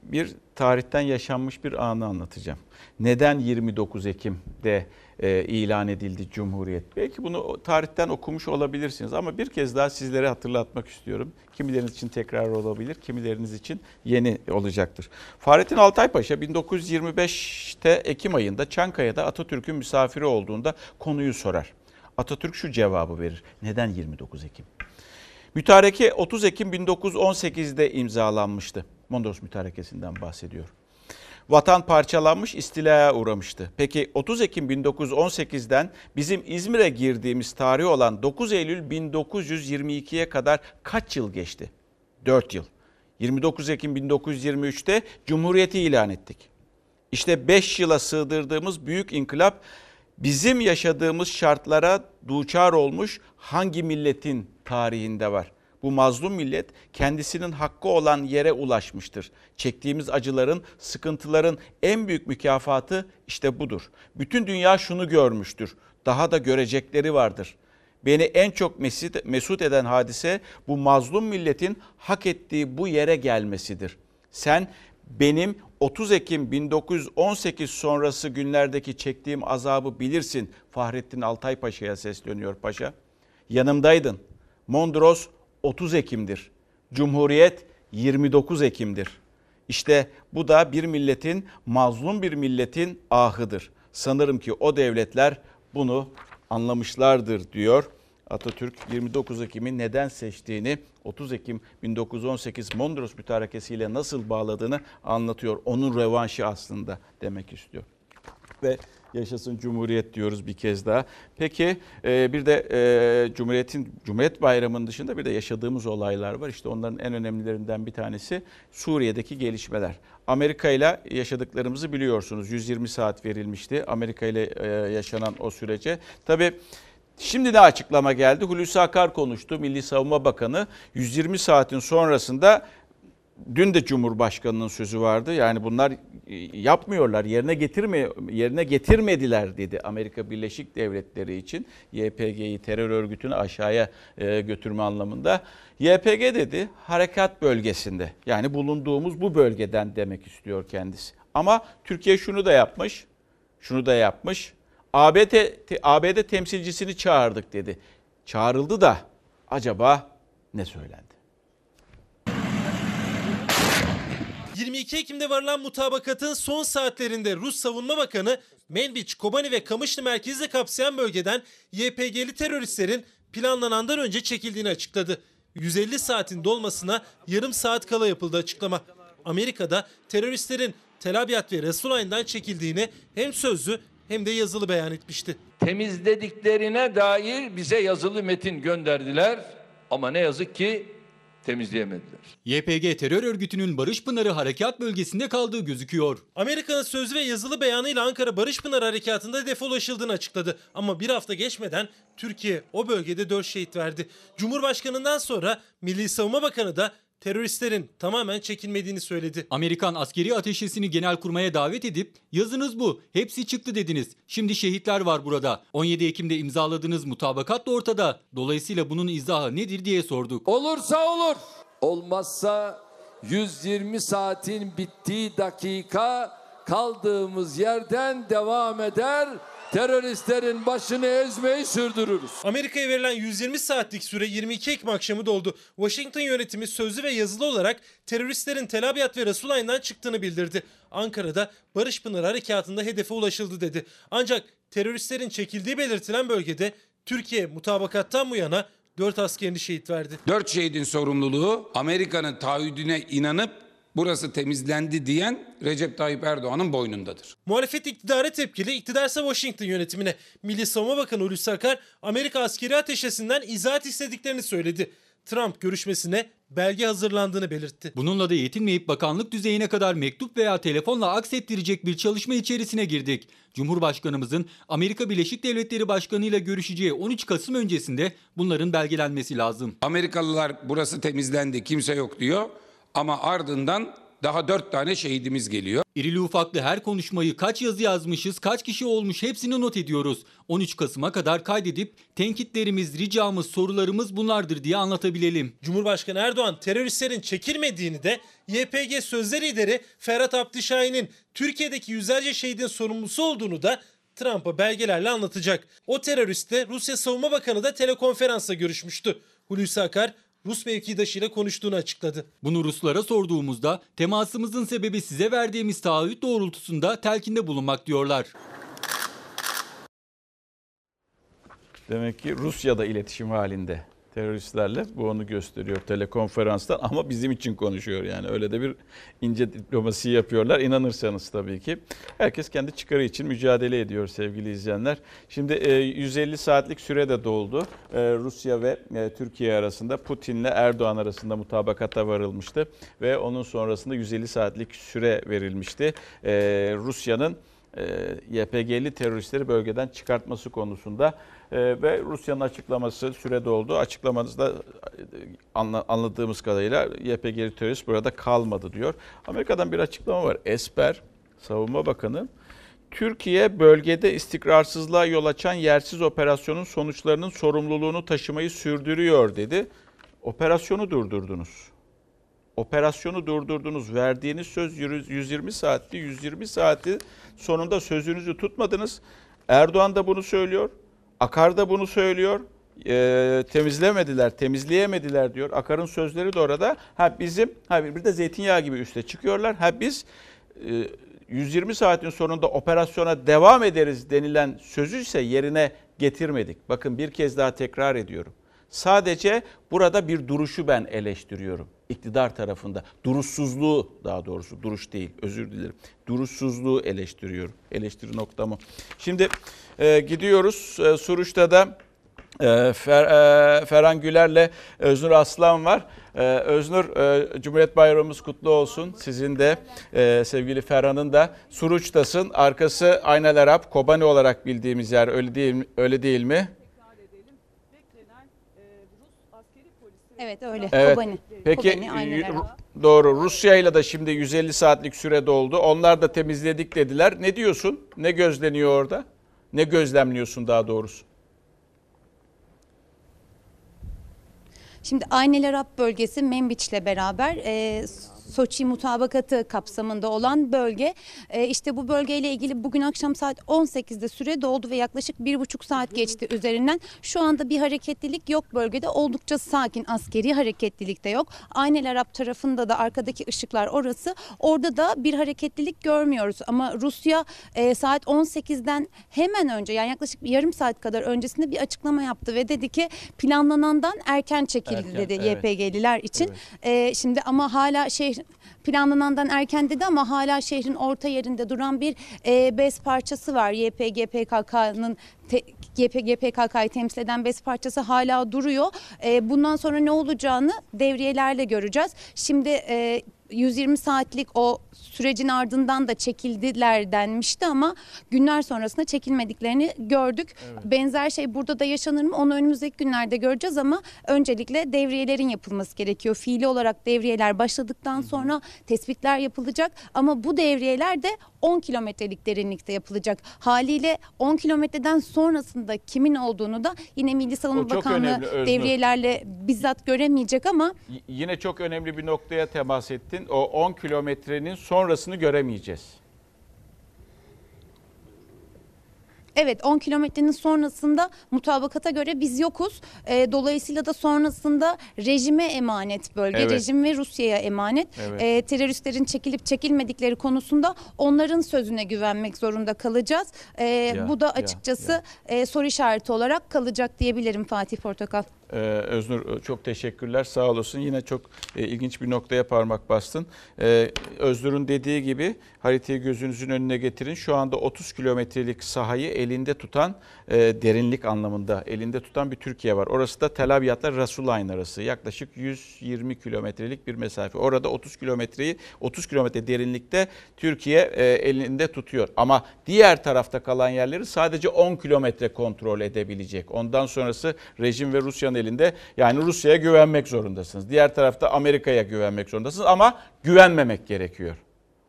bir tarihten yaşanmış bir anı anlatacağım. Neden 29 Ekim'de e, ilan edildi Cumhuriyet? Belki bunu tarihten okumuş olabilirsiniz ama bir kez daha sizlere hatırlatmak istiyorum. Kimileriniz için tekrar olabilir, kimileriniz için yeni olacaktır. Fahrettin Altaypaşa 1925'te Ekim ayında Çankaya'da Atatürk'ün misafiri olduğunda konuyu sorar. Atatürk şu cevabı verir. Neden 29 Ekim? Mütareke 30 Ekim 1918'de imzalanmıştı. Mondros Mütarekesi'nden bahsediyor. Vatan parçalanmış, istilaya uğramıştı. Peki 30 Ekim 1918'den bizim İzmir'e girdiğimiz tarih olan 9 Eylül 1922'ye kadar kaç yıl geçti? 4 yıl. 29 Ekim 1923'te Cumhuriyeti ilan ettik. İşte 5 yıla sığdırdığımız büyük inkılap bizim yaşadığımız şartlara duçar olmuş hangi milletin tarihinde var? Bu mazlum millet kendisinin hakkı olan yere ulaşmıştır. Çektiğimiz acıların, sıkıntıların en büyük mükafatı işte budur. Bütün dünya şunu görmüştür. Daha da görecekleri vardır. Beni en çok mesut, mesut eden hadise bu mazlum milletin hak ettiği bu yere gelmesidir. Sen benim 30 Ekim 1918 sonrası günlerdeki çektiğim azabı bilirsin. Fahrettin Altay Paşa'ya sesleniyor paşa. Yanımdaydın. Mondros 30 Ekim'dir. Cumhuriyet 29 Ekim'dir. İşte bu da bir milletin, mazlum bir milletin ahıdır. Sanırım ki o devletler bunu anlamışlardır diyor. Atatürk 29 Ekim'i neden seçtiğini 30 Ekim 1918 Mondros Mütarekesi'yle nasıl bağladığını anlatıyor. Onun revanşı aslında demek istiyor. Ve yaşasın Cumhuriyet diyoruz bir kez daha. Peki e, bir de e, Cumhuriyet'in Cumhuriyet Bayramı'nın dışında bir de yaşadığımız olaylar var. İşte onların en önemlilerinden bir tanesi Suriye'deki gelişmeler. Amerika ile yaşadıklarımızı biliyorsunuz. 120 saat verilmişti Amerika ile e, yaşanan o sürece. Tabii Şimdi de açıklama geldi. Hulusi Akar konuştu. Milli Savunma Bakanı 120 saatin sonrasında dün de Cumhurbaşkanının sözü vardı. Yani bunlar yapmıyorlar, yerine getirme yerine getirmediler dedi Amerika Birleşik Devletleri için YPG'yi terör örgütünü aşağıya e, götürme anlamında. YPG dedi harekat bölgesinde. Yani bulunduğumuz bu bölgeden demek istiyor kendisi. Ama Türkiye şunu da yapmış. Şunu da yapmış. ABD, ABD temsilcisini çağırdık dedi. Çağrıldı da acaba ne söylendi? 22 Ekim'de varılan mutabakatın son saatlerinde Rus Savunma Bakanı Menbiç, Kobani ve Kamışlı merkezi de kapsayan bölgeden YPG'li teröristlerin planlanandan önce çekildiğini açıkladı. 150 saatin dolmasına yarım saat kala yapıldı açıklama. Amerika'da teröristlerin Tel Abyad ve Resulayn'dan çekildiğini hem sözlü hem de yazılı beyan etmişti. Temizlediklerine dair bize yazılı metin gönderdiler ama ne yazık ki temizleyemediler. YPG terör örgütünün Barış Pınarı harekat bölgesinde kaldığı gözüküyor. Amerika'nın sözlü ve yazılı beyanıyla Ankara Barış Pınarı harekatında hedefe ulaşıldığını açıkladı. Ama bir hafta geçmeden Türkiye o bölgede 4 şehit verdi. Cumhurbaşkanından sonra Milli Savunma Bakanı da teröristlerin tamamen çekilmediğini söyledi. Amerikan askeri ateşesini genelkurmaya davet edip yazınız bu hepsi çıktı dediniz. Şimdi şehitler var burada. 17 Ekim'de imzaladığınız mutabakat da ortada. Dolayısıyla bunun izahı nedir diye sorduk. Olursa olur. Olmazsa 120 saatin bittiği dakika kaldığımız yerden devam eder teröristlerin başını ezmeyi sürdürürüz. Amerika'ya verilen 120 saatlik süre 22 Ekim akşamı doldu. Washington yönetimi sözlü ve yazılı olarak teröristlerin Tel Abyad ve Resulayn'dan çıktığını bildirdi. Ankara'da Barış Pınar harekatında hedefe ulaşıldı dedi. Ancak teröristlerin çekildiği belirtilen bölgede Türkiye mutabakattan bu yana 4 askerini şehit verdi. 4 şehidin sorumluluğu Amerika'nın taahhüdüne inanıp burası temizlendi diyen Recep Tayyip Erdoğan'ın boynundadır. Muhalefet iktidara tepkili, iktidarsa Washington yönetimine. Milli Savunma Bakanı Hulusi Akar, Amerika askeri ateşesinden izahat istediklerini söyledi. Trump görüşmesine belge hazırlandığını belirtti. Bununla da yetinmeyip bakanlık düzeyine kadar mektup veya telefonla aksettirecek bir çalışma içerisine girdik. Cumhurbaşkanımızın Amerika Birleşik Devletleri Başkanı ile görüşeceği 13 Kasım öncesinde bunların belgelenmesi lazım. Amerikalılar burası temizlendi kimse yok diyor ama ardından daha dört tane şehidimiz geliyor. İrili ufaklı her konuşmayı kaç yazı yazmışız, kaç kişi olmuş hepsini not ediyoruz. 13 Kasım'a kadar kaydedip tenkitlerimiz, ricamız, sorularımız bunlardır diye anlatabilelim. Cumhurbaşkanı Erdoğan teröristlerin çekilmediğini de YPG sözde lideri Ferhat Abdüşahin'in Türkiye'deki yüzlerce şehidin sorumlusu olduğunu da Trump'a belgelerle anlatacak. O teröristle Rusya Savunma Bakanı da telekonferansla görüşmüştü. Hulusi Akar Rus mevkidaşıyla konuştuğunu açıkladı. Bunu Ruslara sorduğumuzda temasımızın sebebi size verdiğimiz taahhüt doğrultusunda telkinde bulunmak diyorlar. Demek ki Rusya'da iletişim halinde teröristlerle bu onu gösteriyor telekonferanstan [LAUGHS] ama bizim için konuşuyor yani öyle de bir ince diplomasi yapıyorlar inanırsanız tabii ki. Herkes kendi çıkarı için mücadele ediyor sevgili izleyenler. Şimdi e, 150 saatlik süre de doldu. E, Rusya ve e, Türkiye arasında Putin'le Erdoğan arasında mutabakata varılmıştı ve onun sonrasında 150 saatlik süre verilmişti. E, Rusya'nın e, YPG'li teröristleri bölgeden çıkartması konusunda e, ve Rusya'nın açıklaması süre doldu. Açıklamanızda e, anla- anladığımız kadarıyla YPG'li terörist burada kalmadı diyor. Amerika'dan bir açıklama var. Esper, Savunma Bakanı, Türkiye bölgede istikrarsızlığa yol açan yersiz operasyonun sonuçlarının sorumluluğunu taşımayı sürdürüyor dedi. Operasyonu durdurdunuz. Operasyonu durdurdunuz. Verdiğiniz söz 120 saatti. 120 saati sonunda sözünüzü tutmadınız. Erdoğan da bunu söylüyor. Akar da bunu söylüyor. Ee, temizlemediler, temizleyemediler diyor. Akar'ın sözleri de orada. Ha bizim, ha bir de zeytinyağı gibi üste çıkıyorlar. Ha biz e, 120 saatin sonunda operasyona devam ederiz denilen sözü ise yerine getirmedik. Bakın bir kez daha tekrar ediyorum. Sadece burada bir duruşu ben eleştiriyorum. İktidar tarafında. Duruşsuzluğu daha doğrusu. Duruş değil özür dilerim. Duruşsuzluğu eleştiriyorum. Eleştiri noktamı. Şimdi e, gidiyoruz. E, Suruç'ta da e, Fer, e, Ferhan Güler'le Öznur Aslan var. E, Öznur e, Cumhuriyet Bayramımız kutlu olsun. Sizin de e, sevgili Ferhan'ın da Suruç'tasın. Arkası Aynel Arap, Kobani olarak bildiğimiz yer öyle değil, öyle değil mi? Evet öyle. Evet. Kobani. Peki Kobani, aynen doğru. Rusya ile de şimdi 150 saatlik süre doldu. Onlar da temizledik dediler. Ne diyorsun? Ne gözleniyor orada? Ne gözlemliyorsun daha doğrusu? Şimdi Aynel Arap bölgesi Menbiç'le beraber e, Soçi mutabakatı kapsamında olan bölge. E, işte bu bölgeyle ilgili bugün akşam saat 18'de süre doldu ve yaklaşık bir buçuk saat geçti üzerinden. Şu anda bir hareketlilik yok bölgede. Oldukça sakin askeri hareketlilik de yok. Aynel Arap tarafında da arkadaki ışıklar orası. Orada da bir hareketlilik görmüyoruz. Ama Rusya e, saat 18'den hemen önce yani yaklaşık bir yarım saat kadar öncesinde bir açıklama yaptı ve dedi ki planlanandan erken çekildi Erken, dedi evet. YPG'liler için. E, şimdi ama hala şehir planlanandan erken dedi ama hala şehrin orta yerinde duran bir e, bez parçası var. YPG PKK'nın te, YPG PKK'yı temsil eden bez parçası hala duruyor. E, bundan sonra ne olacağını devriyelerle göreceğiz. Şimdi e, 120 saatlik o sürecin ardından da çekildiler denmişti ama günler sonrasında çekilmediklerini gördük. Benzer şey burada da yaşanır mı onu önümüzdeki günlerde göreceğiz ama öncelikle devriyelerin yapılması gerekiyor. Fiili olarak devriyeler başladıktan sonra tespitler yapılacak ama bu devriyeler de 10 kilometrelik derinlikte yapılacak. Haliyle 10 kilometreden sonrasında kimin olduğunu da yine Milli Savunma Bakanlığı önemli, devriyelerle bizzat göremeyecek ama Y- Yine çok önemli bir noktaya temas ettin. O 10 kilometrenin sonrasını göremeyeceğiz. Evet 10 kilometrenin sonrasında mutabakata göre biz yokuz. Ee, dolayısıyla da sonrasında rejime emanet bölge. Evet. Rejim ve Rusya'ya emanet. Evet. Ee, teröristlerin çekilip çekilmedikleri konusunda onların sözüne güvenmek zorunda kalacağız. Ee, Ya, bu da ya, açıkçası e, soru işareti olarak kalacak diyebilirim Fatih Portakal. Ee, Öznur çok teşekkürler sağ olasın. Yine çok e, ilginç bir noktaya parmak bastın. Ee, Öznur'un dediği gibi haritayı gözünüzün önüne getirin. Şu anda 30 kilometrelik sahayı elinde tutan e, derinlik anlamında elinde tutan bir Türkiye var. Orası da Tel Abyad'la Rasulayn arası yaklaşık 120 kilometrelik bir mesafe. Orada 30 kilometreyi 30 kilometre derinlikte Türkiye e, elinde tutuyor. Ama diğer tarafta kalan yerleri sadece 10 kilometre kontrol edebilecek. Ondan sonrası rejim ve Rusya'nın elinde. Yani Rusya'ya güvenmek zorundasınız. Diğer tarafta Amerika'ya güvenmek zorundasınız ama güvenmemek gerekiyor.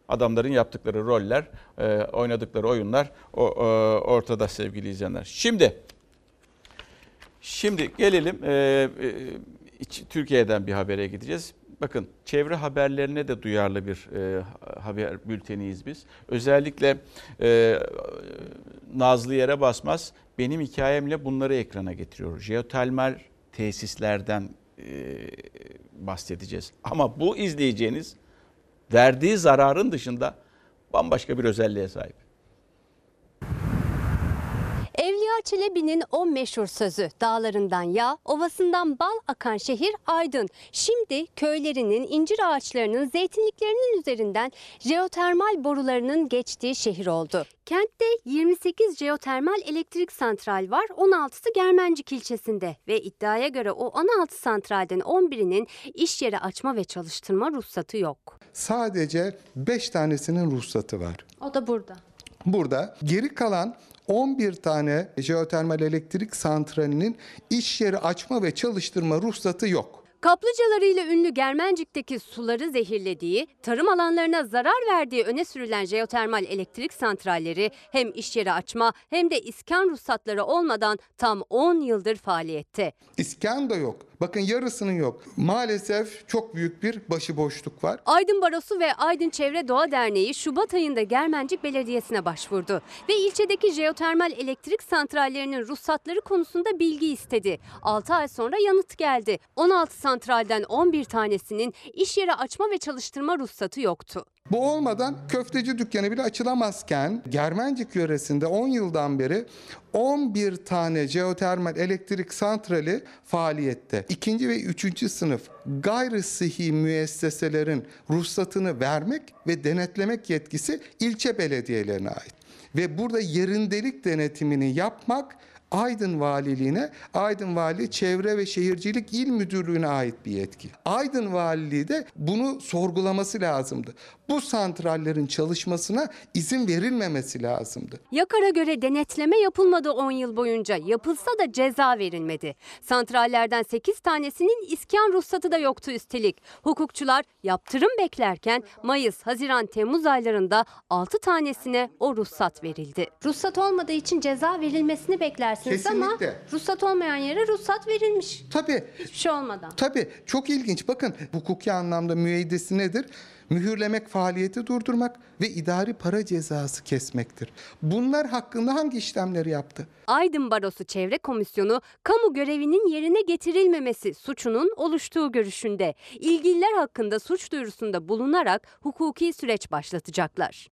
Adamların yaptıkları roller, e, oynadıkları oyunlar e, ortada sevgili izleyenler. Şimdi Şimdi gelelim e, Türkiye'den bir habere gideceğiz. Bakın çevre haberlerine de duyarlı bir e, haber bülteniyiz biz. Özellikle e, Nazlı yere basmaz benim hikayemle bunları ekrana getiriyor. Jeotermal tesislerden e, bahsedeceğiz. Ama bu izleyeceğiniz verdiği zararın dışında bambaşka bir özelliğe sahip. Çelebi'nin o meşhur sözü dağlarından yağ, ovasından bal akan şehir Aydın. Şimdi köylerinin, incir ağaçlarının, zeytinliklerinin üzerinden jeotermal borularının geçtiği şehir oldu. Kentte 28 jeotermal elektrik santral var, 16'sı Germencik ilçesinde ve iddiaya göre o 16 santralden 11'inin iş yeri açma ve çalıştırma ruhsatı yok. Sadece 5 tanesinin ruhsatı var. O da burada. Burada geri kalan 11 tane jeotermal elektrik santralinin iş yeri açma ve çalıştırma ruhsatı yok. Kaplıcalarıyla ünlü Germencik'teki suları zehirlediği, tarım alanlarına zarar verdiği öne sürülen jeotermal elektrik santralleri hem iş yeri açma hem de iskan ruhsatları olmadan tam 10 yıldır faaliyette. İskan da yok. Bakın yarısının yok. Maalesef çok büyük bir başıboşluk var. Aydın Barosu ve Aydın Çevre Doğa Derneği Şubat ayında Germencik Belediyesi'ne başvurdu ve ilçedeki jeotermal elektrik santrallerinin ruhsatları konusunda bilgi istedi. 6 ay sonra yanıt geldi. 16 santralden 11 tanesinin iş yeri açma ve çalıştırma ruhsatı yoktu. Bu olmadan köfteci dükkanı bile açılamazken Germencik yöresinde 10 yıldan beri 11 tane jeotermal elektrik santrali faaliyette. İkinci ve üçüncü sınıf gayri sıhhi müesseselerin ruhsatını vermek ve denetlemek yetkisi ilçe belediyelerine ait. Ve burada yerindelik denetimini yapmak Aydın Valiliğine, Aydın Vali Çevre ve Şehircilik İl Müdürlüğü'ne ait bir yetki. Aydın Valiliği de bunu sorgulaması lazımdı. Bu santrallerin çalışmasına izin verilmemesi lazımdı. Yakar'a göre denetleme yapılmadı 10 yıl boyunca. Yapılsa da ceza verilmedi. Santrallerden 8 tanesinin iskan ruhsatı da yoktu üstelik. Hukukçular yaptırım beklerken Mayıs, Haziran, Temmuz aylarında 6 tanesine o ruhsat verildi. Ruhsat olmadığı için ceza verilmesini beklersiniz ama Kesinlikle. ruhsat olmayan yere ruhsat verilmiş. Tabii. Hiçbir şey olmadan. Tabii çok ilginç. Bakın hukuki anlamda müeyyidesi nedir? Mühürlemek, faaliyeti durdurmak ve idari para cezası kesmektir. Bunlar hakkında hangi işlemleri yaptı? Aydın Barosu Çevre Komisyonu kamu görevinin yerine getirilmemesi suçunun oluştuğu görüşünde. İlgililer hakkında suç duyurusunda bulunarak hukuki süreç başlatacaklar.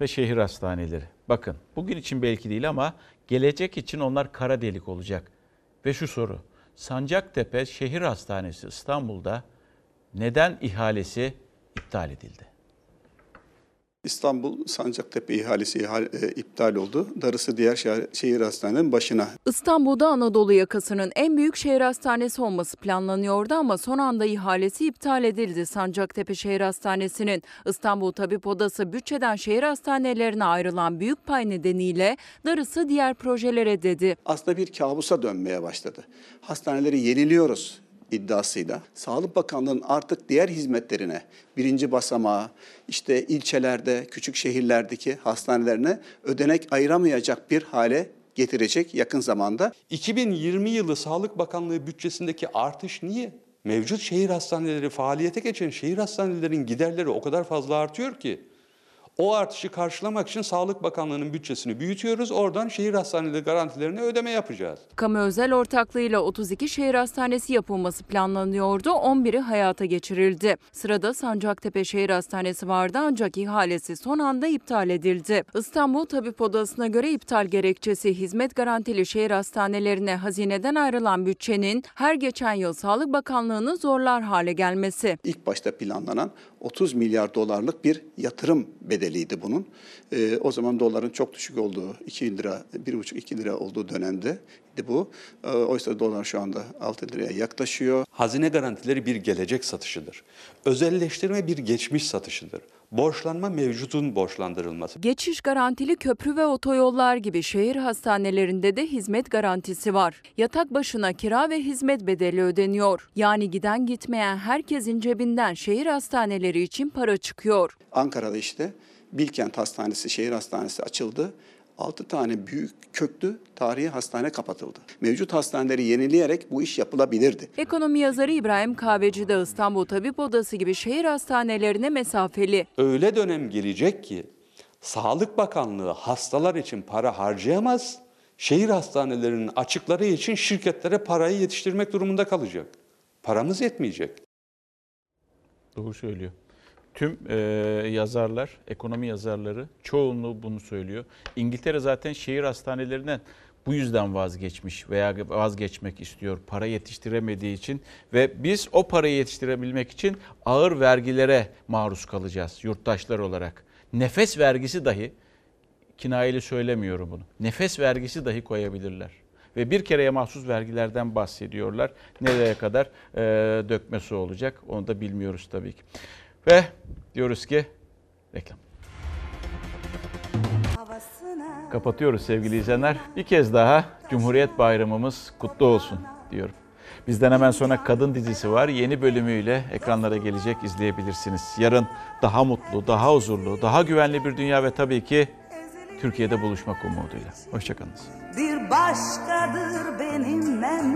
Ve şehir hastaneleri. Bakın bugün için belki değil ama gelecek için onlar kara delik olacak. Ve şu soru. Sancaktepe Şehir Hastanesi İstanbul'da neden ihalesi iptal edildi? İstanbul Sancaktepe ihalesi ihal- e, iptal oldu. Darısı diğer şehir, şehir hastanenin başına. İstanbul'da Anadolu yakasının en büyük şehir hastanesi olması planlanıyordu ama son anda ihalesi iptal edildi. Sancaktepe Şehir Hastanesi'nin İstanbul Tabip Odası bütçeden şehir hastanelerine ayrılan büyük pay nedeniyle darısı diğer projelere dedi. Aslında bir kabusa dönmeye başladı. Hastaneleri yeniliyoruz iddiasıyla Sağlık Bakanlığı'nın artık diğer hizmetlerine, birinci basamağa, işte ilçelerde, küçük şehirlerdeki hastanelerine ödenek ayıramayacak bir hale getirecek yakın zamanda. 2020 yılı Sağlık Bakanlığı bütçesindeki artış niye? Mevcut şehir hastaneleri faaliyete geçen şehir hastanelerinin giderleri o kadar fazla artıyor ki. O artışı karşılamak için Sağlık Bakanlığı'nın bütçesini büyütüyoruz. Oradan şehir hastaneleri garantilerine ödeme yapacağız. Kamu özel ortaklığıyla 32 şehir hastanesi yapılması planlanıyordu. 11'i hayata geçirildi. Sırada Sancaktepe Şehir Hastanesi vardı ancak ihalesi son anda iptal edildi. İstanbul Tabip Odası'na göre iptal gerekçesi hizmet garantili şehir hastanelerine hazineden ayrılan bütçenin her geçen yıl Sağlık Bakanlığı'nı zorlar hale gelmesi. İlk başta planlanan 30 milyar dolarlık bir yatırım bedeliydi bunun. Ee, o zaman doların çok düşük olduğu 2 lira, 1,5-2 lira olduğu dönemde bu. Ee, oysa dolar şu anda 6 liraya yaklaşıyor. Hazine garantileri bir gelecek satışıdır. Özelleştirme bir geçmiş satışıdır. Borçlanma mevcutun borçlandırılması. Geçiş garantili köprü ve otoyollar gibi şehir hastanelerinde de hizmet garantisi var. Yatak başına kira ve hizmet bedeli ödeniyor. Yani giden gitmeyen herkesin cebinden şehir hastaneleri için para çıkıyor. Ankara'da işte Bilkent Hastanesi, şehir hastanesi açıldı. 6 tane büyük köklü tarihi hastane kapatıldı. Mevcut hastaneleri yenileyerek bu iş yapılabilirdi. Ekonomi yazarı İbrahim Kahveci de İstanbul Tabip Odası gibi şehir hastanelerine mesafeli. Öyle dönem gelecek ki Sağlık Bakanlığı hastalar için para harcayamaz. Şehir hastanelerinin açıkları için şirketlere parayı yetiştirmek durumunda kalacak. Paramız yetmeyecek. Doğru söylüyor. Tüm e, yazarlar, ekonomi yazarları çoğunluğu bunu söylüyor. İngiltere zaten şehir hastanelerinden bu yüzden vazgeçmiş veya vazgeçmek istiyor para yetiştiremediği için ve biz o parayı yetiştirebilmek için ağır vergilere maruz kalacağız yurttaşlar olarak. Nefes vergisi dahi kinayeli söylemiyorum bunu. Nefes vergisi dahi koyabilirler. Ve bir kereye mahsus vergilerden bahsediyorlar. Nereye kadar e, dökmesi olacak onu da bilmiyoruz tabii ki. Ve diyoruz ki reklam. Kapatıyoruz sevgili izleyenler. Bir kez daha Cumhuriyet Bayramımız kutlu olsun diyorum. Bizden hemen sonra Kadın dizisi var. Yeni bölümüyle ekranlara gelecek izleyebilirsiniz. Yarın daha mutlu, daha huzurlu, daha güvenli bir dünya ve tabii ki Türkiye'de buluşmak umuduyla. Hoşçakalınız. Bir başkadır benim memleketim.